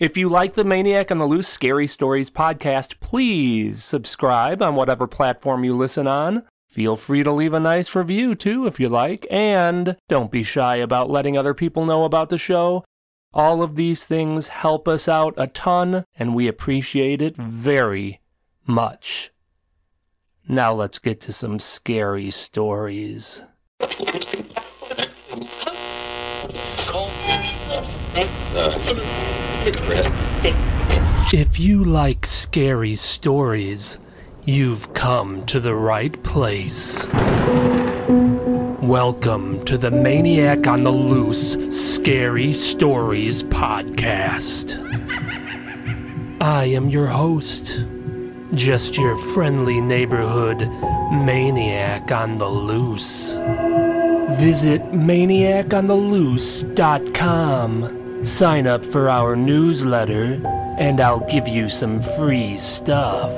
If you like the Maniac on the Loose Scary Stories podcast, please subscribe on whatever platform you listen on. Feel free to leave a nice review too if you like, and don't be shy about letting other people know about the show. All of these things help us out a ton, and we appreciate it very much. Now let's get to some scary stories. If you like scary stories, you've come to the right place. Welcome to the Maniac on the Loose Scary Stories podcast. I am your host, just your friendly neighborhood maniac on the loose. Visit maniacontheloose.com. Sign up for our newsletter, and I'll give you some free stuff.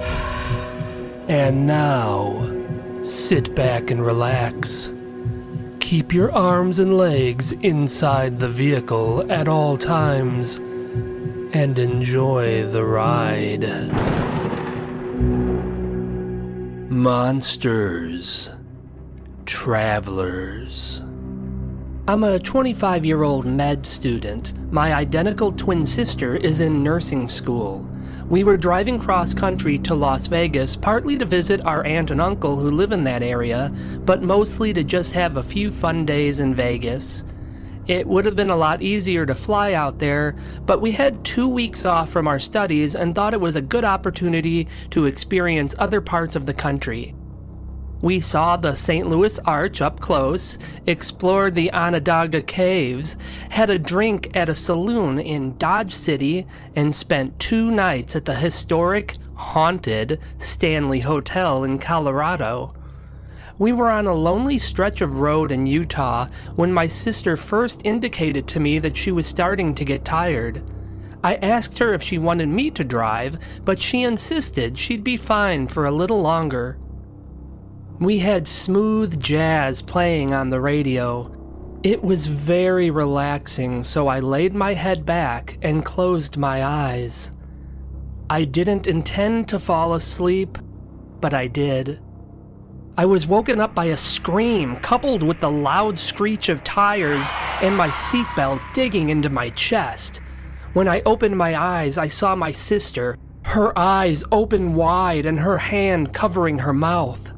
And now, sit back and relax. Keep your arms and legs inside the vehicle at all times, and enjoy the ride. Monsters. Travelers. I'm a 25 year old med student. My identical twin sister is in nursing school. We were driving cross country to Las Vegas partly to visit our aunt and uncle who live in that area, but mostly to just have a few fun days in Vegas. It would have been a lot easier to fly out there, but we had two weeks off from our studies and thought it was a good opportunity to experience other parts of the country. We saw the St. Louis Arch up close, explored the Onondaga Caves, had a drink at a saloon in Dodge City, and spent two nights at the historic, haunted Stanley Hotel in Colorado. We were on a lonely stretch of road in Utah when my sister first indicated to me that she was starting to get tired. I asked her if she wanted me to drive, but she insisted she'd be fine for a little longer. We had smooth jazz playing on the radio. It was very relaxing, so I laid my head back and closed my eyes. I didn't intend to fall asleep, but I did. I was woken up by a scream coupled with the loud screech of tires and my seatbelt digging into my chest. When I opened my eyes, I saw my sister, her eyes open wide and her hand covering her mouth.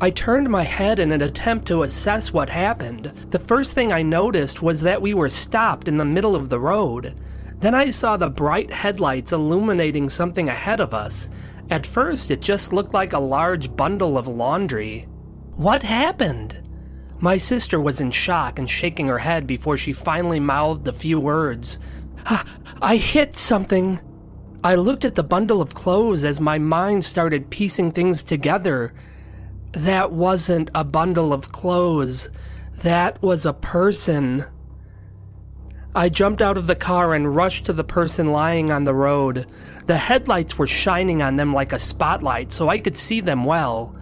I turned my head in an attempt to assess what happened. The first thing I noticed was that we were stopped in the middle of the road. Then I saw the bright headlights illuminating something ahead of us. At first, it just looked like a large bundle of laundry. What happened? My sister was in shock and shaking her head before she finally mouthed a few words. I hit something. I looked at the bundle of clothes as my mind started piecing things together. That wasn't a bundle of clothes. That was a person. I jumped out of the car and rushed to the person lying on the road. The headlights were shining on them like a spotlight, so I could see them well.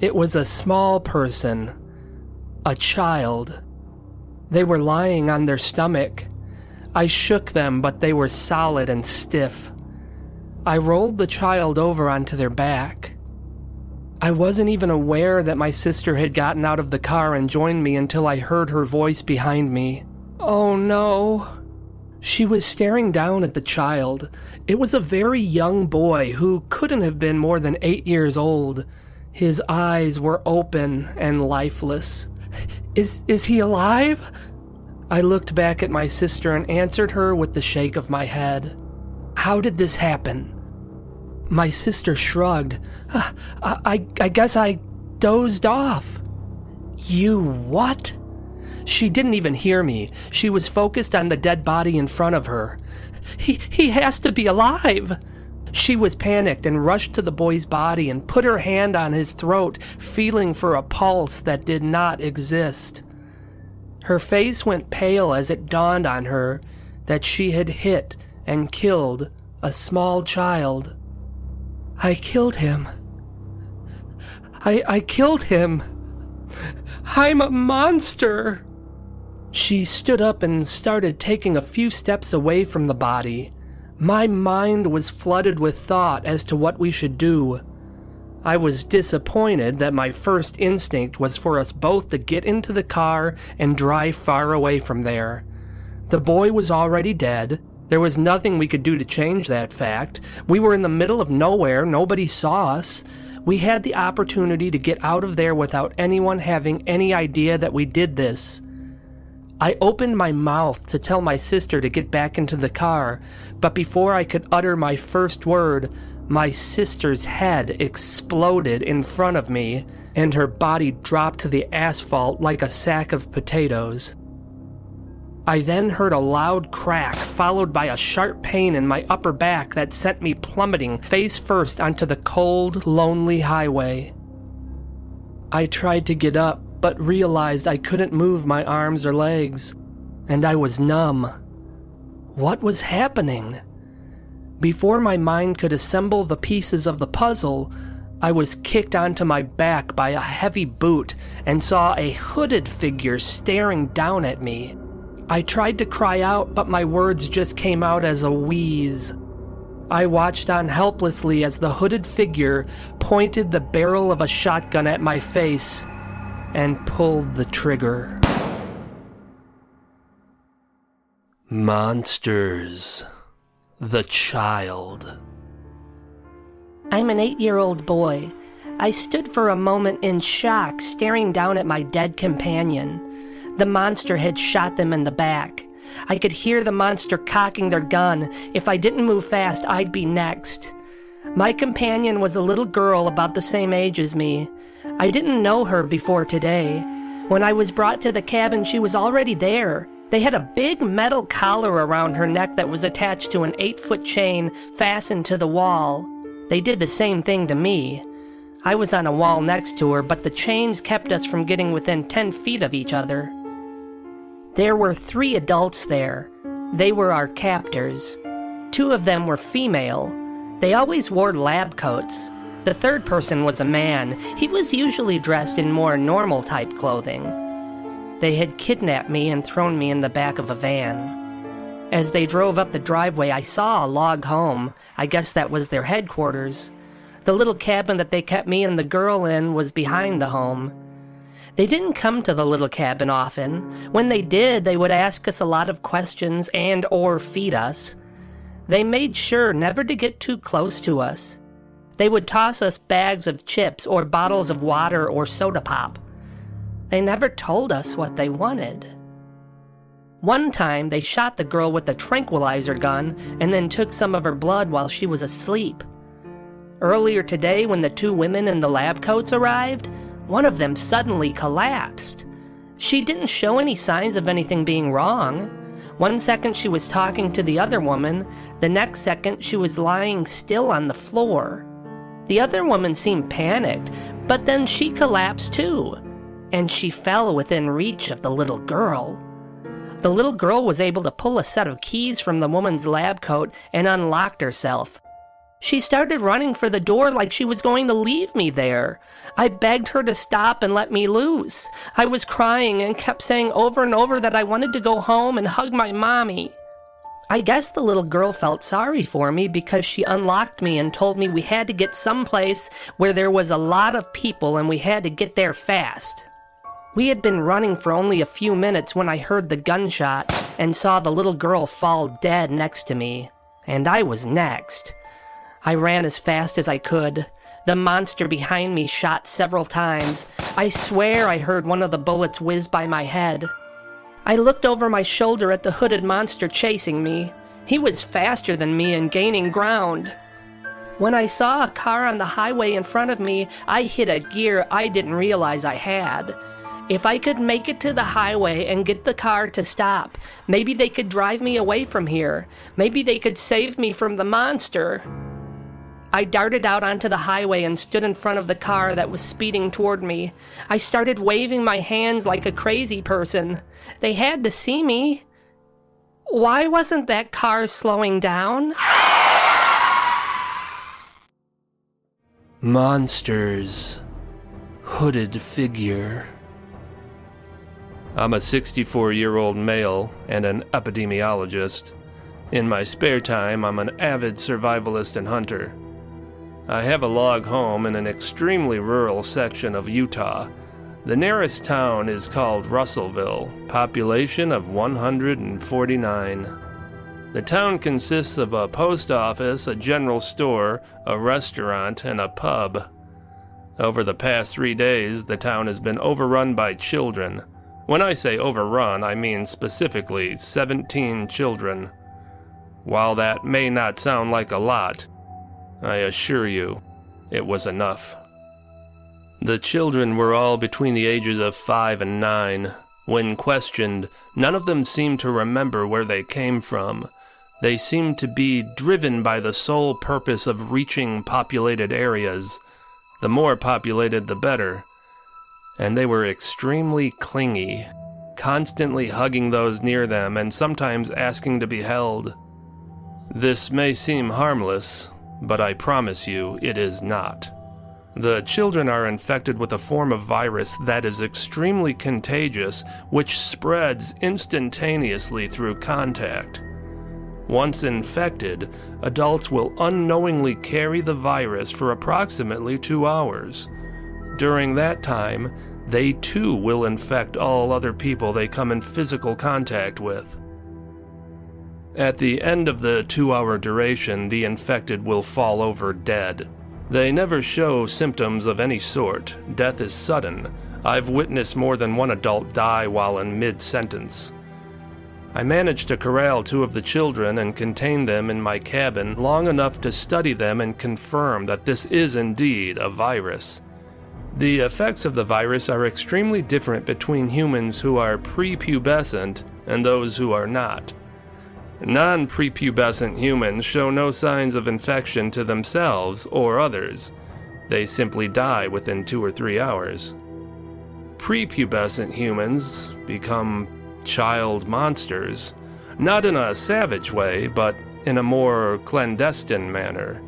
It was a small person. A child. They were lying on their stomach. I shook them, but they were solid and stiff. I rolled the child over onto their back. I wasn't even aware that my sister had gotten out of the car and joined me until I heard her voice behind me. Oh no. She was staring down at the child. It was a very young boy who couldn't have been more than eight years old. His eyes were open and lifeless. Is, is he alive? I looked back at my sister and answered her with the shake of my head. How did this happen? My sister shrugged. Uh, I, I guess I dozed off. You what? She didn't even hear me. She was focused on the dead body in front of her. He, he has to be alive. She was panicked and rushed to the boy's body and put her hand on his throat, feeling for a pulse that did not exist. Her face went pale as it dawned on her that she had hit and killed a small child. I killed him. I, I killed him. I'm a monster. She stood up and started taking a few steps away from the body. My mind was flooded with thought as to what we should do. I was disappointed that my first instinct was for us both to get into the car and drive far away from there. The boy was already dead. There was nothing we could do to change that fact. We were in the middle of nowhere, nobody saw us. We had the opportunity to get out of there without anyone having any idea that we did this. I opened my mouth to tell my sister to get back into the car, but before I could utter my first word, my sister's head exploded in front of me, and her body dropped to the asphalt like a sack of potatoes. I then heard a loud crack, followed by a sharp pain in my upper back that sent me plummeting face first onto the cold, lonely highway. I tried to get up, but realized I couldn't move my arms or legs, and I was numb. What was happening? Before my mind could assemble the pieces of the puzzle, I was kicked onto my back by a heavy boot and saw a hooded figure staring down at me. I tried to cry out, but my words just came out as a wheeze. I watched on helplessly as the hooded figure pointed the barrel of a shotgun at my face and pulled the trigger. Monsters. The Child. I'm an eight year old boy. I stood for a moment in shock, staring down at my dead companion. The monster had shot them in the back. I could hear the monster cocking their gun. If I didn't move fast, I'd be next. My companion was a little girl about the same age as me. I didn't know her before today. When I was brought to the cabin, she was already there. They had a big metal collar around her neck that was attached to an eight foot chain fastened to the wall. They did the same thing to me. I was on a wall next to her, but the chains kept us from getting within 10 feet of each other. There were three adults there. They were our captors. Two of them were female. They always wore lab coats. The third person was a man. He was usually dressed in more normal type clothing. They had kidnapped me and thrown me in the back of a van. As they drove up the driveway, I saw a log home. I guess that was their headquarters. The little cabin that they kept me and the girl in was behind the home. They didn't come to the little cabin often. When they did, they would ask us a lot of questions and or feed us. They made sure never to get too close to us. They would toss us bags of chips or bottles of water or soda pop. They never told us what they wanted. One time, they shot the girl with a tranquilizer gun and then took some of her blood while she was asleep. Earlier today, when the two women in the lab coats arrived, one of them suddenly collapsed. She didn't show any signs of anything being wrong. One second she was talking to the other woman, the next second she was lying still on the floor. The other woman seemed panicked, but then she collapsed too and she fell within reach of the little girl. The little girl was able to pull a set of keys from the woman's lab coat and unlocked herself. She started running for the door like she was going to leave me there. I begged her to stop and let me loose. I was crying and kept saying over and over that I wanted to go home and hug my mommy. I guess the little girl felt sorry for me because she unlocked me and told me we had to get someplace where there was a lot of people and we had to get there fast. We had been running for only a few minutes when I heard the gunshot and saw the little girl fall dead next to me. And I was next. I ran as fast as I could. The monster behind me shot several times. I swear I heard one of the bullets whiz by my head. I looked over my shoulder at the hooded monster chasing me. He was faster than me and gaining ground. When I saw a car on the highway in front of me, I hit a gear I didn't realize I had. If I could make it to the highway and get the car to stop, maybe they could drive me away from here. Maybe they could save me from the monster. I darted out onto the highway and stood in front of the car that was speeding toward me. I started waving my hands like a crazy person. They had to see me. Why wasn't that car slowing down? Monsters. Hooded figure. I'm a 64 year old male and an epidemiologist. In my spare time, I'm an avid survivalist and hunter. I have a log home in an extremely rural section of Utah. The nearest town is called Russellville, population of 149. The town consists of a post office, a general store, a restaurant, and a pub. Over the past three days, the town has been overrun by children. When I say overrun, I mean specifically 17 children. While that may not sound like a lot, I assure you, it was enough. The children were all between the ages of five and nine. When questioned, none of them seemed to remember where they came from. They seemed to be driven by the sole purpose of reaching populated areas. The more populated, the better. And they were extremely clingy, constantly hugging those near them and sometimes asking to be held. This may seem harmless, but I promise you it is not. The children are infected with a form of virus that is extremely contagious, which spreads instantaneously through contact. Once infected, adults will unknowingly carry the virus for approximately two hours. During that time, they too will infect all other people they come in physical contact with. At the end of the two hour duration, the infected will fall over dead. They never show symptoms of any sort. Death is sudden. I've witnessed more than one adult die while in mid sentence. I managed to corral two of the children and contain them in my cabin long enough to study them and confirm that this is indeed a virus. The effects of the virus are extremely different between humans who are prepubescent and those who are not. Non prepubescent humans show no signs of infection to themselves or others. They simply die within two or three hours. Prepubescent humans become child monsters, not in a savage way, but in a more clandestine manner.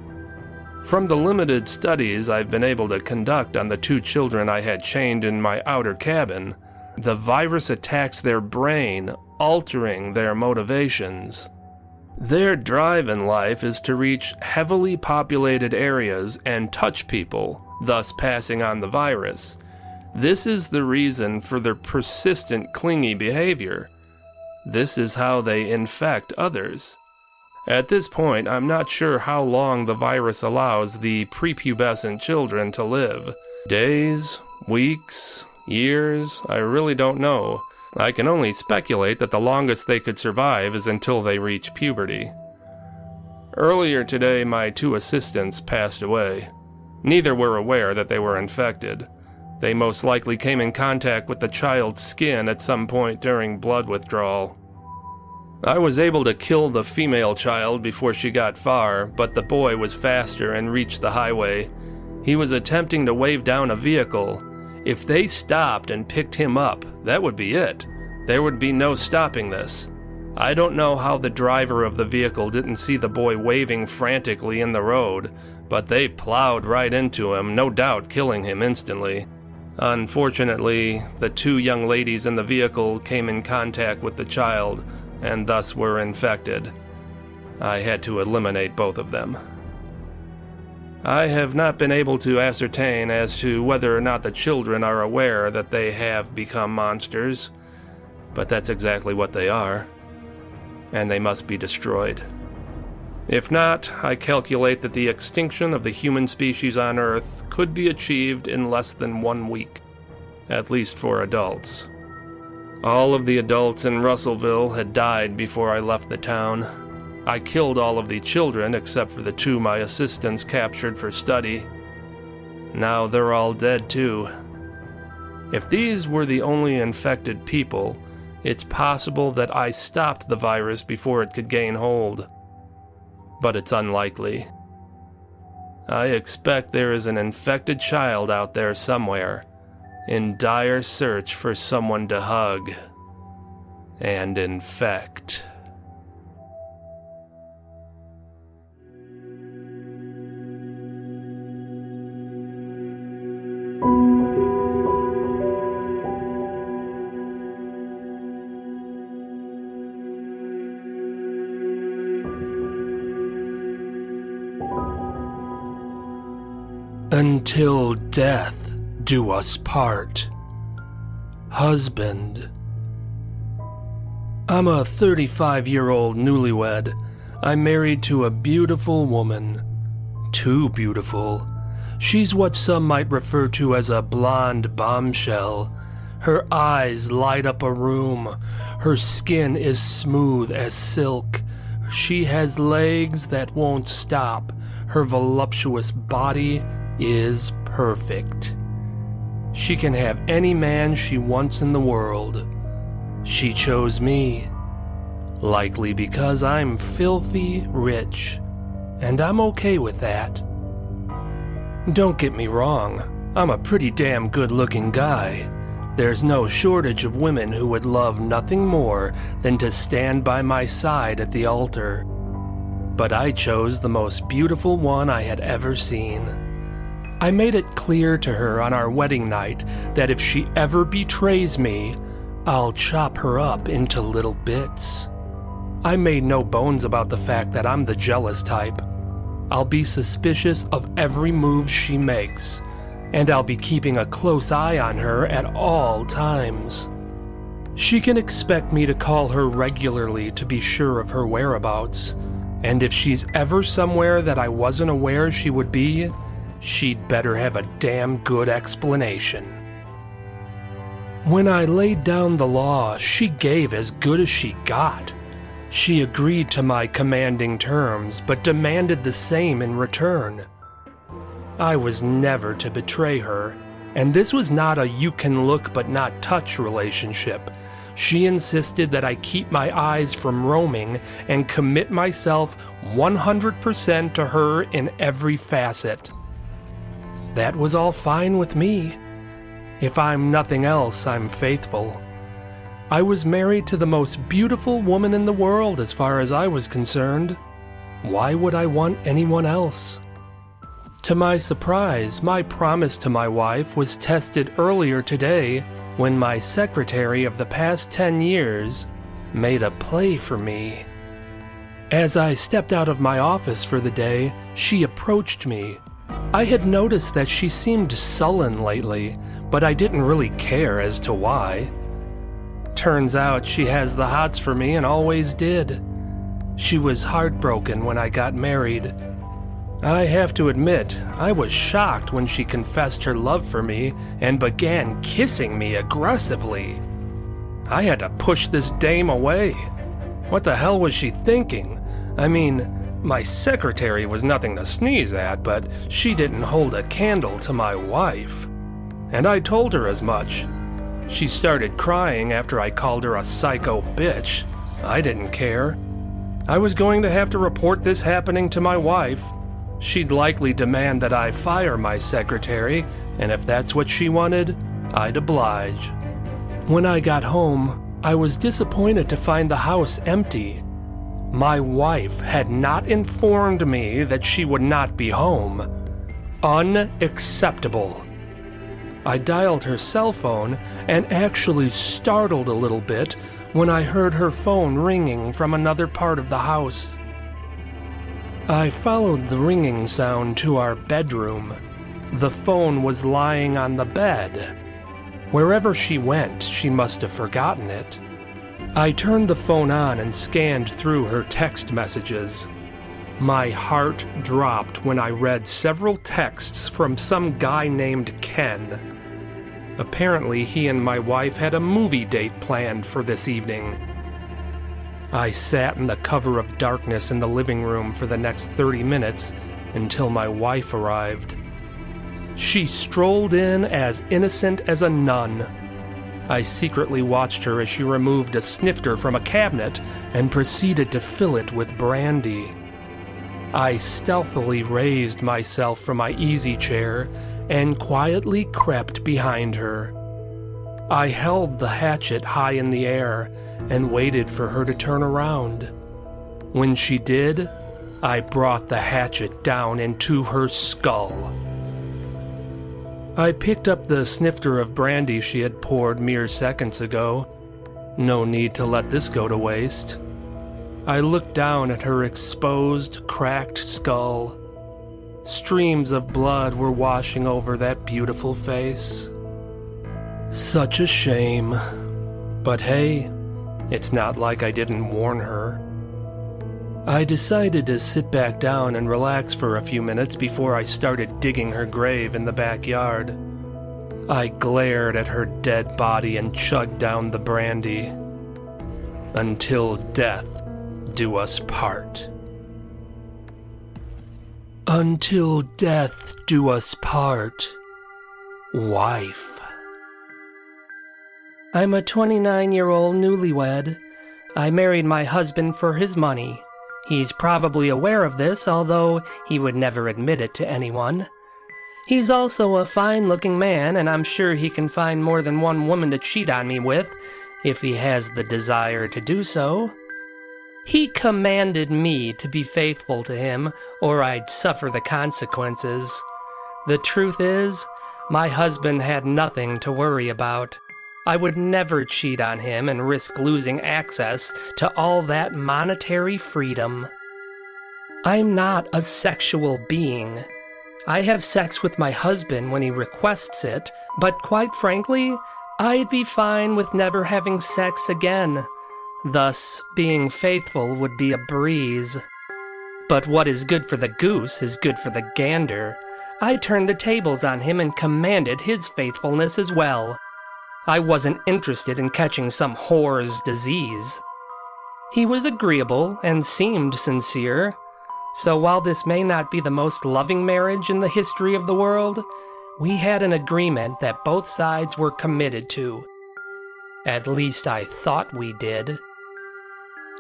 From the limited studies I've been able to conduct on the two children I had chained in my outer cabin, the virus attacks their brain, altering their motivations. Their drive in life is to reach heavily populated areas and touch people, thus passing on the virus. This is the reason for their persistent clingy behavior. This is how they infect others. At this point, I'm not sure how long the virus allows the prepubescent children to live. Days, weeks, years, I really don't know. I can only speculate that the longest they could survive is until they reach puberty. Earlier today, my two assistants passed away. Neither were aware that they were infected. They most likely came in contact with the child's skin at some point during blood withdrawal. I was able to kill the female child before she got far, but the boy was faster and reached the highway. He was attempting to wave down a vehicle. If they stopped and picked him up, that would be it. There would be no stopping this. I don't know how the driver of the vehicle didn't see the boy waving frantically in the road, but they plowed right into him, no doubt killing him instantly. Unfortunately, the two young ladies in the vehicle came in contact with the child and thus were infected. I had to eliminate both of them. I have not been able to ascertain as to whether or not the children are aware that they have become monsters, but that's exactly what they are, and they must be destroyed. If not, I calculate that the extinction of the human species on Earth could be achieved in less than one week, at least for adults. All of the adults in Russellville had died before I left the town. I killed all of the children except for the two my assistants captured for study. Now they're all dead too. If these were the only infected people, it's possible that I stopped the virus before it could gain hold but it's unlikely. I expect there is an infected child out there somewhere, in dire search for someone to hug and infect. Until death do us part. Husband. I'm a 35 year old newlywed. I'm married to a beautiful woman. Too beautiful. She's what some might refer to as a blonde bombshell. Her eyes light up a room. Her skin is smooth as silk. She has legs that won't stop. Her voluptuous body is perfect. She can have any man she wants in the world. She chose me. Likely because I'm filthy rich. And I'm okay with that. Don't get me wrong, I'm a pretty damn good looking guy. There's no shortage of women who would love nothing more than to stand by my side at the altar. But I chose the most beautiful one I had ever seen. I made it clear to her on our wedding night that if she ever betrays me, I'll chop her up into little bits. I made no bones about the fact that I'm the jealous type. I'll be suspicious of every move she makes, and I'll be keeping a close eye on her at all times. She can expect me to call her regularly to be sure of her whereabouts, and if she's ever somewhere that I wasn't aware she would be, she'd better have a damn good explanation. When I laid down the law, she gave as good as she got. She agreed to my commanding terms, but demanded the same in return. I was never to betray her, and this was not a you can look but not touch relationship. She insisted that I keep my eyes from roaming and commit myself 100% to her in every facet. That was all fine with me. If I'm nothing else, I'm faithful. I was married to the most beautiful woman in the world as far as I was concerned. Why would I want anyone else? To my surprise, my promise to my wife was tested earlier today when my secretary of the past 10 years made a play for me. As I stepped out of my office for the day, she approached me I had noticed that she seemed sullen lately, but I didn't really care as to why. Turns out she has the hots for me and always did. She was heartbroken when I got married. I have to admit, I was shocked when she confessed her love for me and began kissing me aggressively. I had to push this dame away. What the hell was she thinking? I mean, my secretary was nothing to sneeze at, but she didn't hold a candle to my wife. And I told her as much. She started crying after I called her a psycho bitch. I didn't care. I was going to have to report this happening to my wife. She'd likely demand that I fire my secretary, and if that's what she wanted, I'd oblige. When I got home, I was disappointed to find the house empty. My wife had not informed me that she would not be home. Unacceptable. I dialed her cell phone and actually startled a little bit when I heard her phone ringing from another part of the house. I followed the ringing sound to our bedroom. The phone was lying on the bed. Wherever she went, she must have forgotten it. I turned the phone on and scanned through her text messages. My heart dropped when I read several texts from some guy named Ken. Apparently, he and my wife had a movie date planned for this evening. I sat in the cover of darkness in the living room for the next 30 minutes until my wife arrived. She strolled in as innocent as a nun I secretly watched her as she removed a snifter from a cabinet and proceeded to fill it with brandy. I stealthily raised myself from my easy chair and quietly crept behind her. I held the hatchet high in the air and waited for her to turn around. When she did, I brought the hatchet down into her skull. I picked up the snifter of brandy she had poured mere seconds ago. No need to let this go to waste. I looked down at her exposed, cracked skull. Streams of blood were washing over that beautiful face. Such a shame. But hey, it's not like I didn't warn her. I decided to sit back down and relax for a few minutes before I started digging her grave in the backyard. I glared at her dead body and chugged down the brandy. Until death do us part. Until death do us part, wife. I'm a 29 year old newlywed. I married my husband for his money. He's probably aware of this, although he would never admit it to anyone. He's also a fine looking man, and I'm sure he can find more than one woman to cheat on me with, if he has the desire to do so. He commanded me to be faithful to him, or I'd suffer the consequences. The truth is, my husband had nothing to worry about. I would never cheat on him and risk losing access to all that monetary freedom. I'm not a sexual being. I have sex with my husband when he requests it, but quite frankly, I'd be fine with never having sex again. Thus, being faithful would be a breeze. But what is good for the goose is good for the gander. I turned the tables on him and commanded his faithfulness as well. I wasn't interested in catching some whore's disease. He was agreeable and seemed sincere, so while this may not be the most loving marriage in the history of the world, we had an agreement that both sides were committed to. At least I thought we did.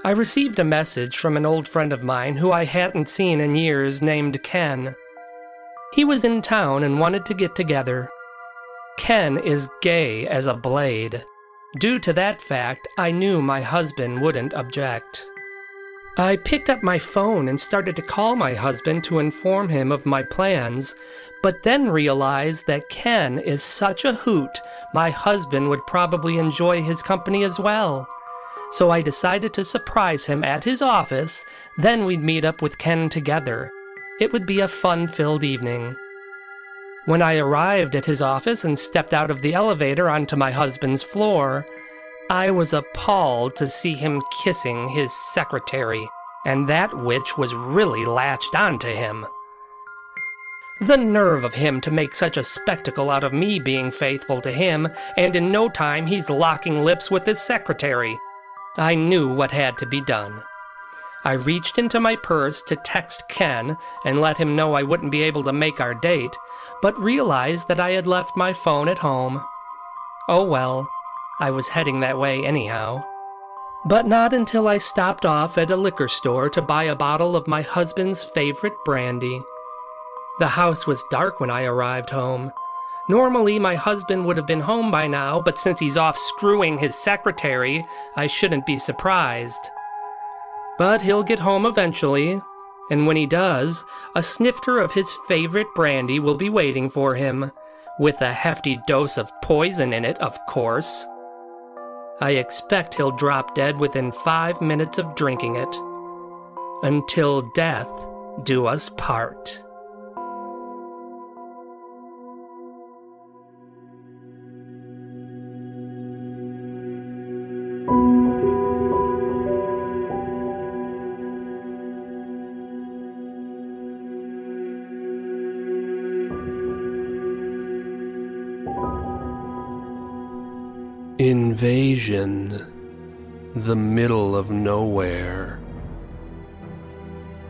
I received a message from an old friend of mine who I hadn't seen in years named Ken. He was in town and wanted to get together. Ken is gay as a blade. Due to that fact, I knew my husband wouldn't object. I picked up my phone and started to call my husband to inform him of my plans, but then realized that Ken is such a hoot, my husband would probably enjoy his company as well. So I decided to surprise him at his office, then we'd meet up with Ken together. It would be a fun filled evening. When I arrived at his office and stepped out of the elevator onto my husband's floor, I was appalled to see him kissing his secretary, and that witch was really latched onto him. The nerve of him to make such a spectacle out of me being faithful to him, and in no time he's locking lips with his secretary. I knew what had to be done. I reached into my purse to text Ken and let him know I wouldn't be able to make our date, but realized that I had left my phone at home. Oh well, I was heading that way anyhow. But not until I stopped off at a liquor store to buy a bottle of my husband's favorite brandy. The house was dark when I arrived home. Normally, my husband would have been home by now, but since he's off screwing his secretary, I shouldn't be surprised. But he'll get home eventually, and when he does, a snifter of his favorite brandy will be waiting for him, with a hefty dose of poison in it, of course. I expect he'll drop dead within five minutes of drinking it. Until death do us part. Invasion. The middle of nowhere.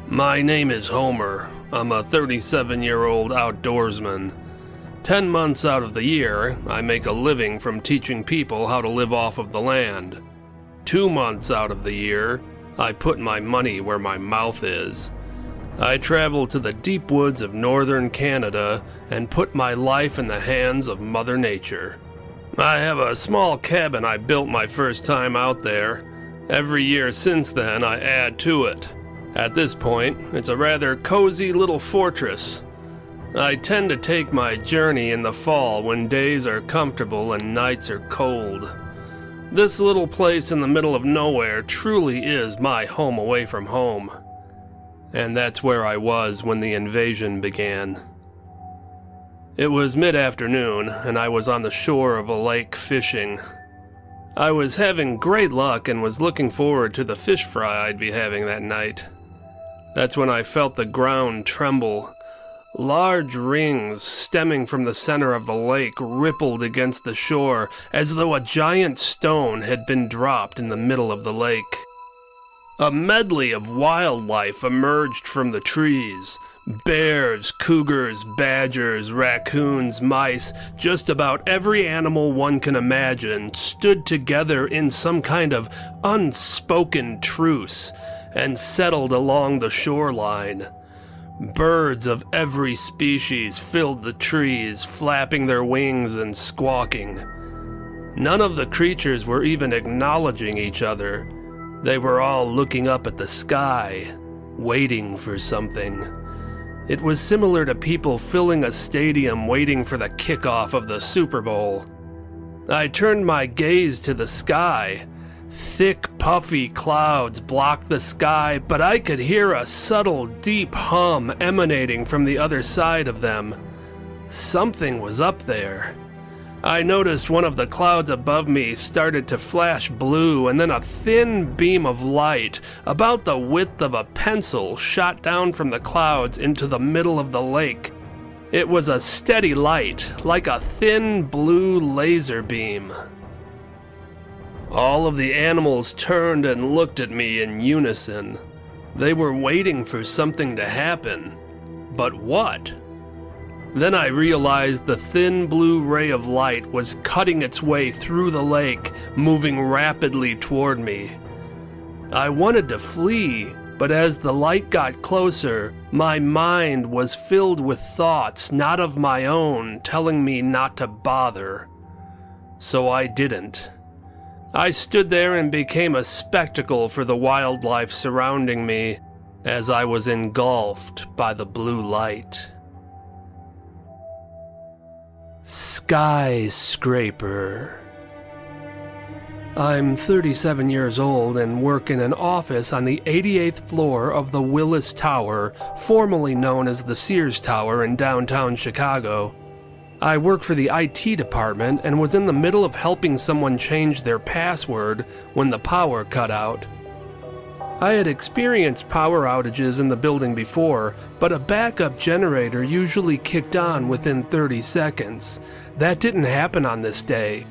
My name is Homer. I'm a 37 year old outdoorsman. Ten months out of the year, I make a living from teaching people how to live off of the land. Two months out of the year, I put my money where my mouth is. I travel to the deep woods of northern Canada and put my life in the hands of Mother Nature. I have a small cabin I built my first time out there. Every year since then, I add to it. At this point, it's a rather cozy little fortress. I tend to take my journey in the fall when days are comfortable and nights are cold. This little place in the middle of nowhere truly is my home away from home. and that's where I was when the invasion began. It was mid afternoon, and I was on the shore of a lake fishing. I was having great luck and was looking forward to the fish fry I'd be having that night. That's when I felt the ground tremble. Large rings stemming from the center of the lake rippled against the shore as though a giant stone had been dropped in the middle of the lake. A medley of wildlife emerged from the trees bears, cougars, badgers, raccoons, mice, just about every animal one can imagine stood together in some kind of unspoken truce and settled along the shoreline. Birds of every species filled the trees, flapping their wings and squawking. None of the creatures were even acknowledging each other. They were all looking up at the sky, waiting for something. It was similar to people filling a stadium waiting for the kickoff of the Super Bowl. I turned my gaze to the sky. Thick, puffy clouds blocked the sky, but I could hear a subtle, deep hum emanating from the other side of them. Something was up there. I noticed one of the clouds above me started to flash blue, and then a thin beam of light, about the width of a pencil, shot down from the clouds into the middle of the lake. It was a steady light, like a thin blue laser beam. All of the animals turned and looked at me in unison. They were waiting for something to happen. But what? Then I realized the thin blue ray of light was cutting its way through the lake, moving rapidly toward me. I wanted to flee, but as the light got closer, my mind was filled with thoughts not of my own telling me not to bother. So I didn't. I stood there and became a spectacle for the wildlife surrounding me as I was engulfed by the blue light. Skyscraper. I'm 37 years old and work in an office on the 88th floor of the Willis Tower, formerly known as the Sears Tower in downtown Chicago. I work for the IT department and was in the middle of helping someone change their password when the power cut out. I had experienced power outages in the building before, but a backup generator usually kicked on within 30 seconds. That didn't happen on this day.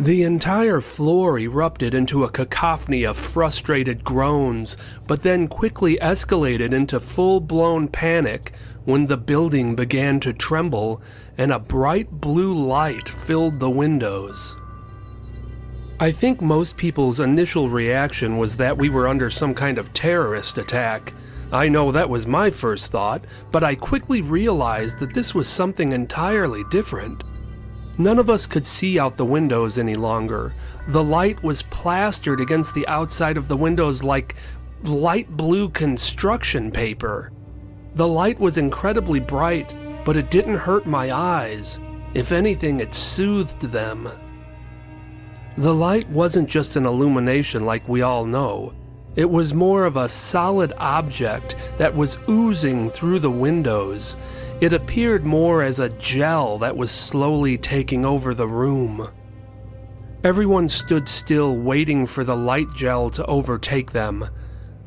The entire floor erupted into a cacophony of frustrated groans, but then quickly escalated into full blown panic when the building began to tremble and a bright blue light filled the windows. I think most people's initial reaction was that we were under some kind of terrorist attack. I know that was my first thought, but I quickly realized that this was something entirely different. None of us could see out the windows any longer. The light was plastered against the outside of the windows like light blue construction paper. The light was incredibly bright, but it didn't hurt my eyes. If anything, it soothed them. The light wasn't just an illumination like we all know. It was more of a solid object that was oozing through the windows. It appeared more as a gel that was slowly taking over the room. Everyone stood still, waiting for the light gel to overtake them,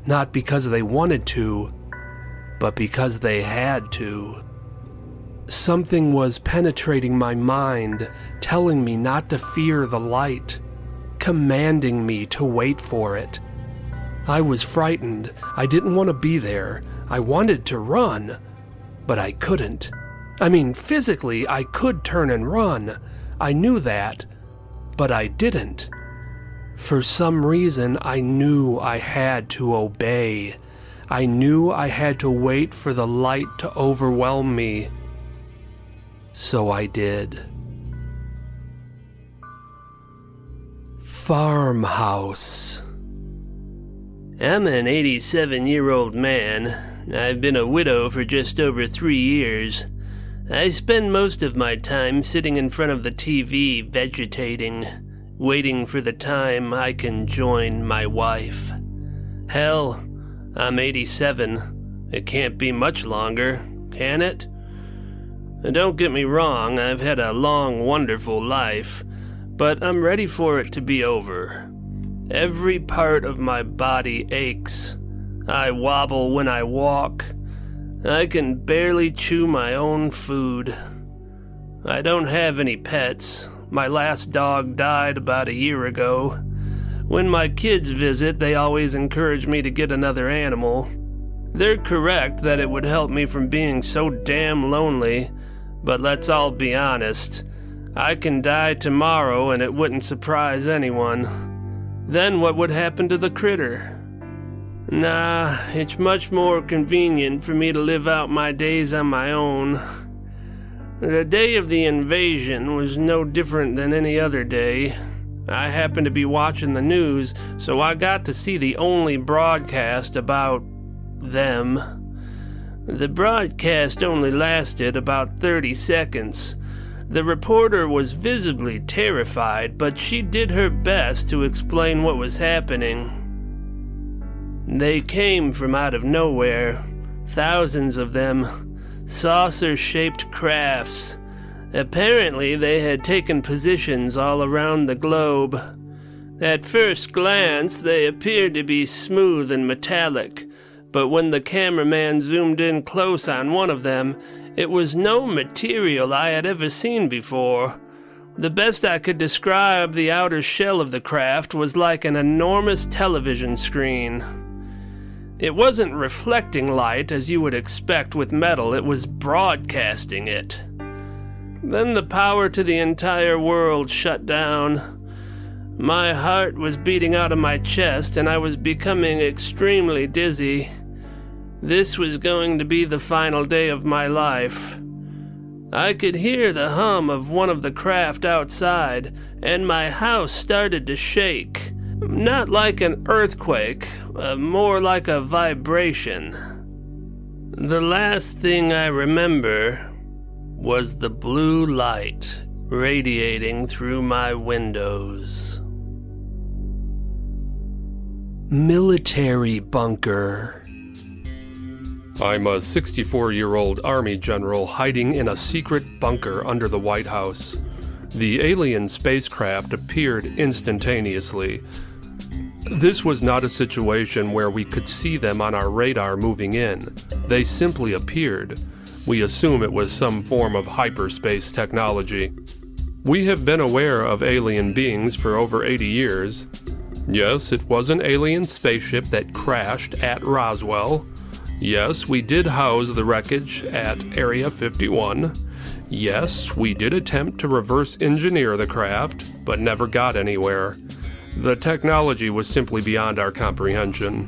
not because they wanted to, but because they had to. Something was penetrating my mind, telling me not to fear the light, commanding me to wait for it. I was frightened. I didn't want to be there. I wanted to run, but I couldn't. I mean, physically, I could turn and run. I knew that, but I didn't. For some reason, I knew I had to obey. I knew I had to wait for the light to overwhelm me. So I did. Farmhouse. I'm an 87 year old man. I've been a widow for just over three years. I spend most of my time sitting in front of the TV vegetating, waiting for the time I can join my wife. Hell, I'm 87 It can't be much longer, can it? Don't get me wrong, I've had a long, wonderful life, but I'm ready for it to be over. Every part of my body aches. I wobble when I walk. I can barely chew my own food. I don't have any pets. My last dog died about a year ago. When my kids visit, they always encourage me to get another animal. They're correct that it would help me from being so damn lonely, but let's all be honest. I can die tomorrow and it wouldn't surprise anyone. Then what would happen to the critter? Nah, it's much more convenient for me to live out my days on my own. The day of the invasion was no different than any other day. I happened to be watching the news, so I got to see the only broadcast about them. The broadcast only lasted about 30 seconds. The reporter was visibly terrified, but she did her best to explain what was happening. They came from out of nowhere, thousands of them, saucer shaped crafts. Apparently, they had taken positions all around the globe. At first glance, they appeared to be smooth and metallic, but when the cameraman zoomed in close on one of them, it was no material I had ever seen before. The best I could describe the outer shell of the craft was like an enormous television screen. It wasn't reflecting light as you would expect with metal, it was broadcasting it. Then the power to the entire world shut down. My heart was beating out of my chest and I was becoming extremely dizzy. This was going to be the final day of my life. I could hear the hum of one of the craft outside, and my house started to shake. Not like an earthquake, uh, more like a vibration. The last thing I remember was the blue light radiating through my windows. Military bunker. I'm a 64 year old Army general hiding in a secret bunker under the White House. The alien spacecraft appeared instantaneously. This was not a situation where we could see them on our radar moving in. They simply appeared. We assume it was some form of hyperspace technology. We have been aware of alien beings for over 80 years. Yes, it was an alien spaceship that crashed at Roswell. Yes, we did house the wreckage at Area 51. Yes, we did attempt to reverse engineer the craft, but never got anywhere. The technology was simply beyond our comprehension.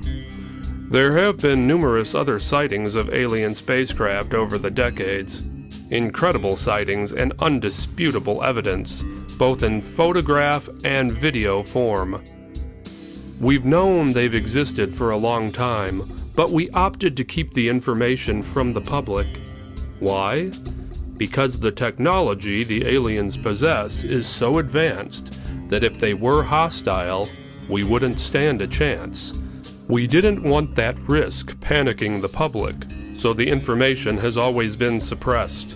There have been numerous other sightings of alien spacecraft over the decades. Incredible sightings and undisputable evidence, both in photograph and video form. We've known they've existed for a long time, but we opted to keep the information from the public. Why? Because the technology the aliens possess is so advanced that if they were hostile, we wouldn't stand a chance. We didn't want that risk panicking the public, so the information has always been suppressed.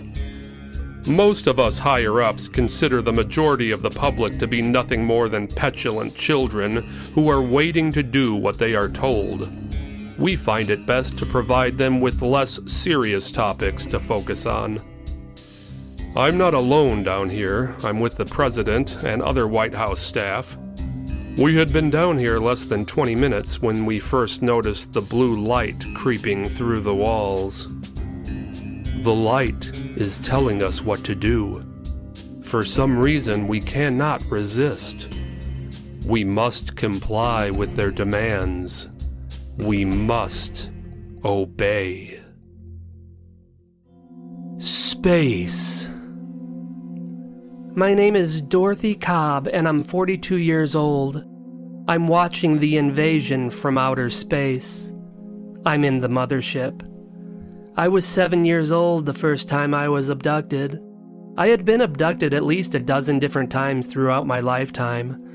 Most of us higher ups consider the majority of the public to be nothing more than petulant children who are waiting to do what they are told. We find it best to provide them with less serious topics to focus on. I'm not alone down here. I'm with the President and other White House staff. We had been down here less than 20 minutes when we first noticed the blue light creeping through the walls. The light is telling us what to do. For some reason, we cannot resist. We must comply with their demands. We must obey. Space. My name is Dorothy Cobb, and I'm 42 years old. I'm watching the invasion from outer space. I'm in the mothership. I was seven years old the first time I was abducted. I had been abducted at least a dozen different times throughout my lifetime.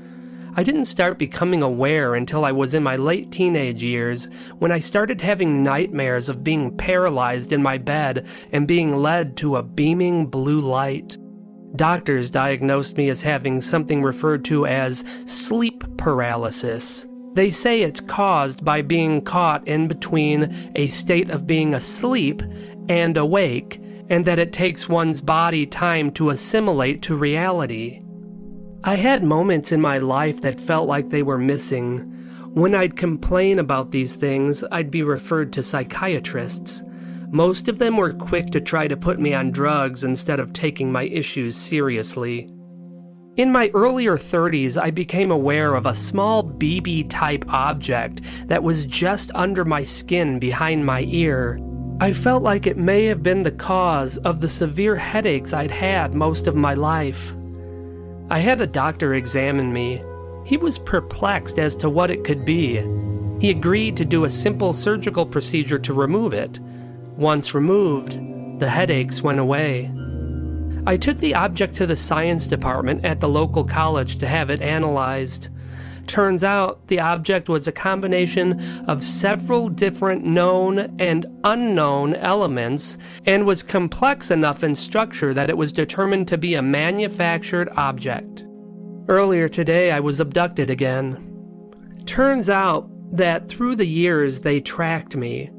I didn't start becoming aware until I was in my late teenage years when I started having nightmares of being paralyzed in my bed and being led to a beaming blue light. Doctors diagnosed me as having something referred to as sleep paralysis. They say it's caused by being caught in between a state of being asleep and awake, and that it takes one's body time to assimilate to reality. I had moments in my life that felt like they were missing. When I'd complain about these things, I'd be referred to psychiatrists. Most of them were quick to try to put me on drugs instead of taking my issues seriously. In my earlier 30s, I became aware of a small BB type object that was just under my skin behind my ear. I felt like it may have been the cause of the severe headaches I'd had most of my life. I had a doctor examine me. He was perplexed as to what it could be. He agreed to do a simple surgical procedure to remove it. Once removed, the headaches went away. I took the object to the science department at the local college to have it analyzed. Turns out the object was a combination of several different known and unknown elements and was complex enough in structure that it was determined to be a manufactured object. Earlier today, I was abducted again. Turns out that through the years they tracked me.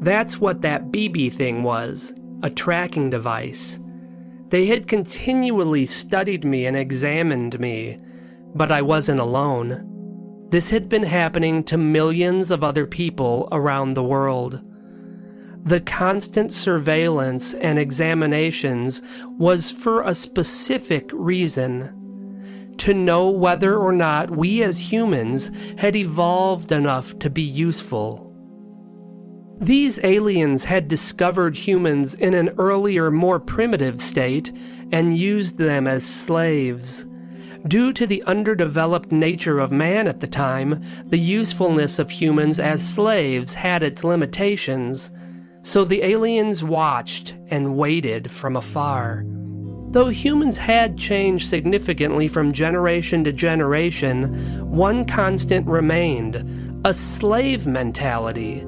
That's what that BB thing was a tracking device. They had continually studied me and examined me, but I wasn't alone. This had been happening to millions of other people around the world. The constant surveillance and examinations was for a specific reason to know whether or not we as humans had evolved enough to be useful. These aliens had discovered humans in an earlier, more primitive state and used them as slaves. Due to the underdeveloped nature of man at the time, the usefulness of humans as slaves had its limitations, so the aliens watched and waited from afar. Though humans had changed significantly from generation to generation, one constant remained a slave mentality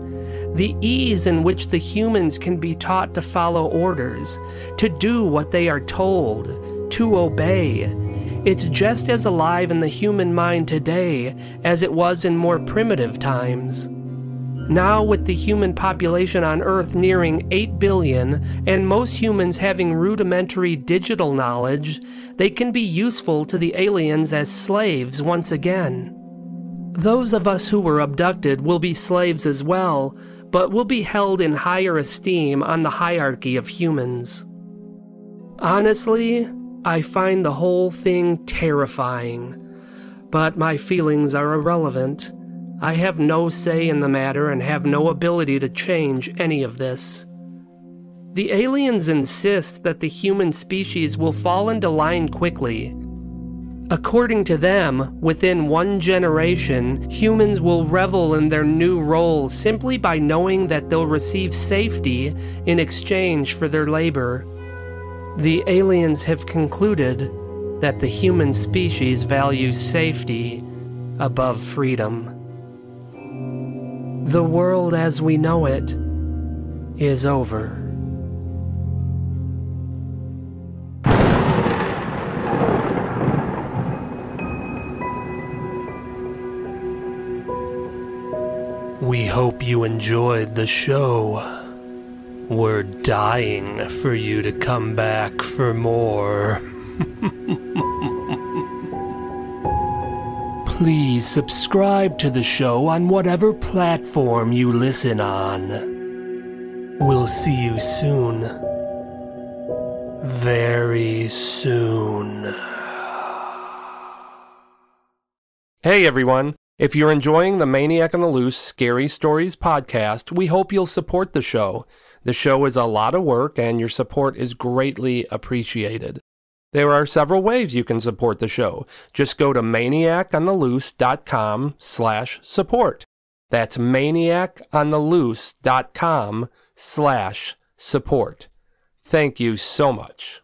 the ease in which the humans can be taught to follow orders, to do what they are told, to obey. It's just as alive in the human mind today as it was in more primitive times. Now, with the human population on Earth nearing 8 billion, and most humans having rudimentary digital knowledge, they can be useful to the aliens as slaves once again. Those of us who were abducted will be slaves as well, but will be held in higher esteem on the hierarchy of humans. Honestly, I find the whole thing terrifying, but my feelings are irrelevant. I have no say in the matter and have no ability to change any of this. The aliens insist that the human species will fall into line quickly, According to them, within one generation, humans will revel in their new roles simply by knowing that they'll receive safety in exchange for their labor. The aliens have concluded that the human species values safety above freedom. The world as we know it is over. We hope you enjoyed the show. We're dying for you to come back for more. Please subscribe to the show on whatever platform you listen on. We'll see you soon. Very soon. Hey everyone. If you're enjoying the Maniac on the Loose Scary Stories podcast, we hope you'll support the show. The show is a lot of work and your support is greatly appreciated. There are several ways you can support the show. Just go to maniacontheloose.com slash support. That's maniacontheloose.com slash support. Thank you so much.